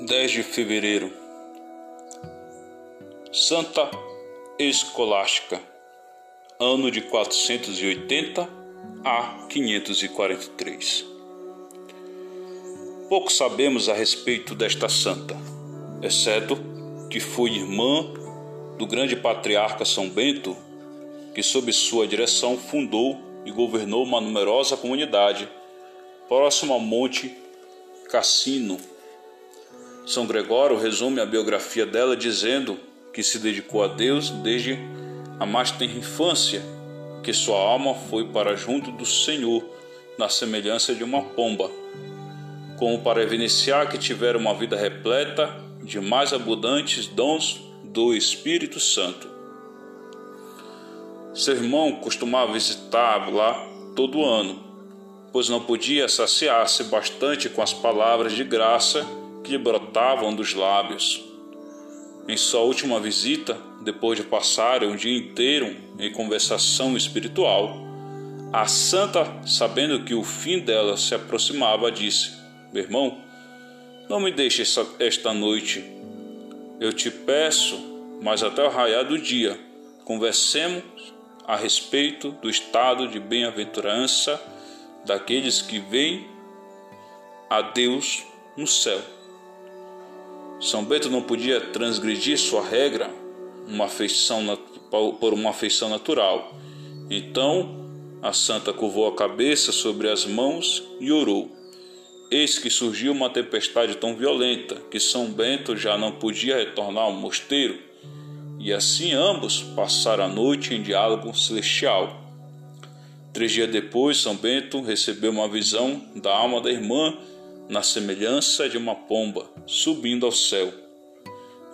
10 de fevereiro. Santa Escolástica, ano de 480 a 543. Pouco sabemos a respeito desta santa, exceto que foi irmã do grande patriarca São Bento, que sob sua direção fundou e governou uma numerosa comunidade próximo ao Monte Cassino são Gregório resume a biografia dela dizendo que se dedicou a Deus desde a mais tenra infância, que sua alma foi para junto do Senhor, na semelhança de uma pomba, como para evidenciar que tivera uma vida repleta de mais abundantes dons do Espírito Santo. Seu irmão costumava visitar lá todo ano, pois não podia saciar-se bastante com as palavras de graça que brotavam dos lábios. Em sua última visita, depois de passar um dia inteiro em conversação espiritual, a santa, sabendo que o fim dela se aproximava, disse: Meu irmão, não me deixe esta noite. Eu te peço, mas até o raiar do dia, conversemos a respeito do estado de bem-aventurança daqueles que veem a Deus no céu. São Bento não podia transgredir sua regra uma afeição, por uma afeição natural. Então a santa curvou a cabeça sobre as mãos e orou. Eis que surgiu uma tempestade tão violenta que São Bento já não podia retornar ao mosteiro, e assim ambos passaram a noite em diálogo celestial. Três dias depois, São Bento recebeu uma visão da alma da irmã na semelhança de uma pomba subindo ao céu.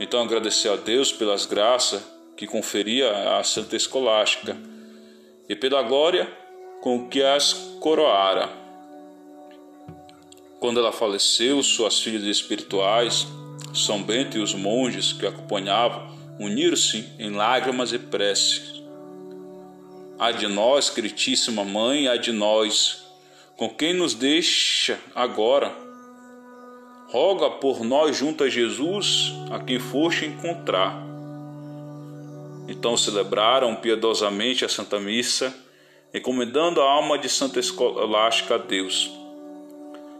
Então agradeceu a Deus pelas graças que conferia à Santa Escolástica e pela glória com que as coroara. Quando ela faleceu, suas filhas espirituais, São Bento e os monges que a acompanhavam, uniram-se em lágrimas e preces. A de nós, queridíssima Mãe, a de nós, com quem nos deixa agora roga por nós junto a Jesus, a quem foste encontrar. Então celebraram piedosamente a Santa Missa, encomendando a alma de Santa Escolástica a Deus.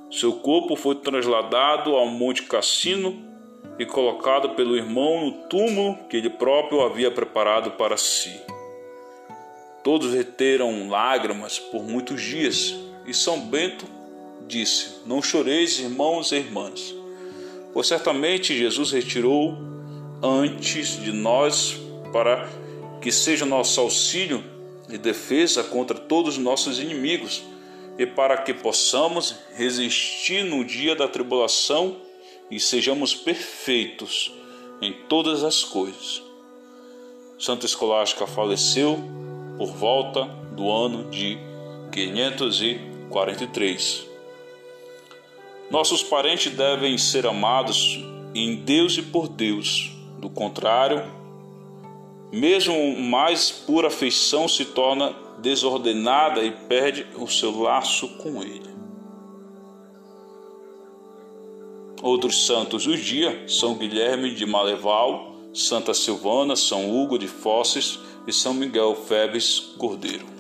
Seu corpo foi trasladado ao Monte Cassino e colocado pelo irmão no túmulo que ele próprio havia preparado para si. Todos reteram lágrimas por muitos dias e São Bento disse: Não choreis, irmãos e irmãs, pois certamente Jesus retirou antes de nós para que seja nosso auxílio e defesa contra todos os nossos inimigos e para que possamos resistir no dia da tribulação e sejamos perfeitos em todas as coisas. Santa Escolástica faleceu por volta do ano de 543. Nossos parentes devem ser amados em Deus e por Deus. Do contrário, mesmo mais pura afeição se torna desordenada e perde o seu laço com Ele. Outros santos do dia são Guilherme de Maleval, Santa Silvana, São Hugo de Fosses e São Miguel Febres Cordeiro.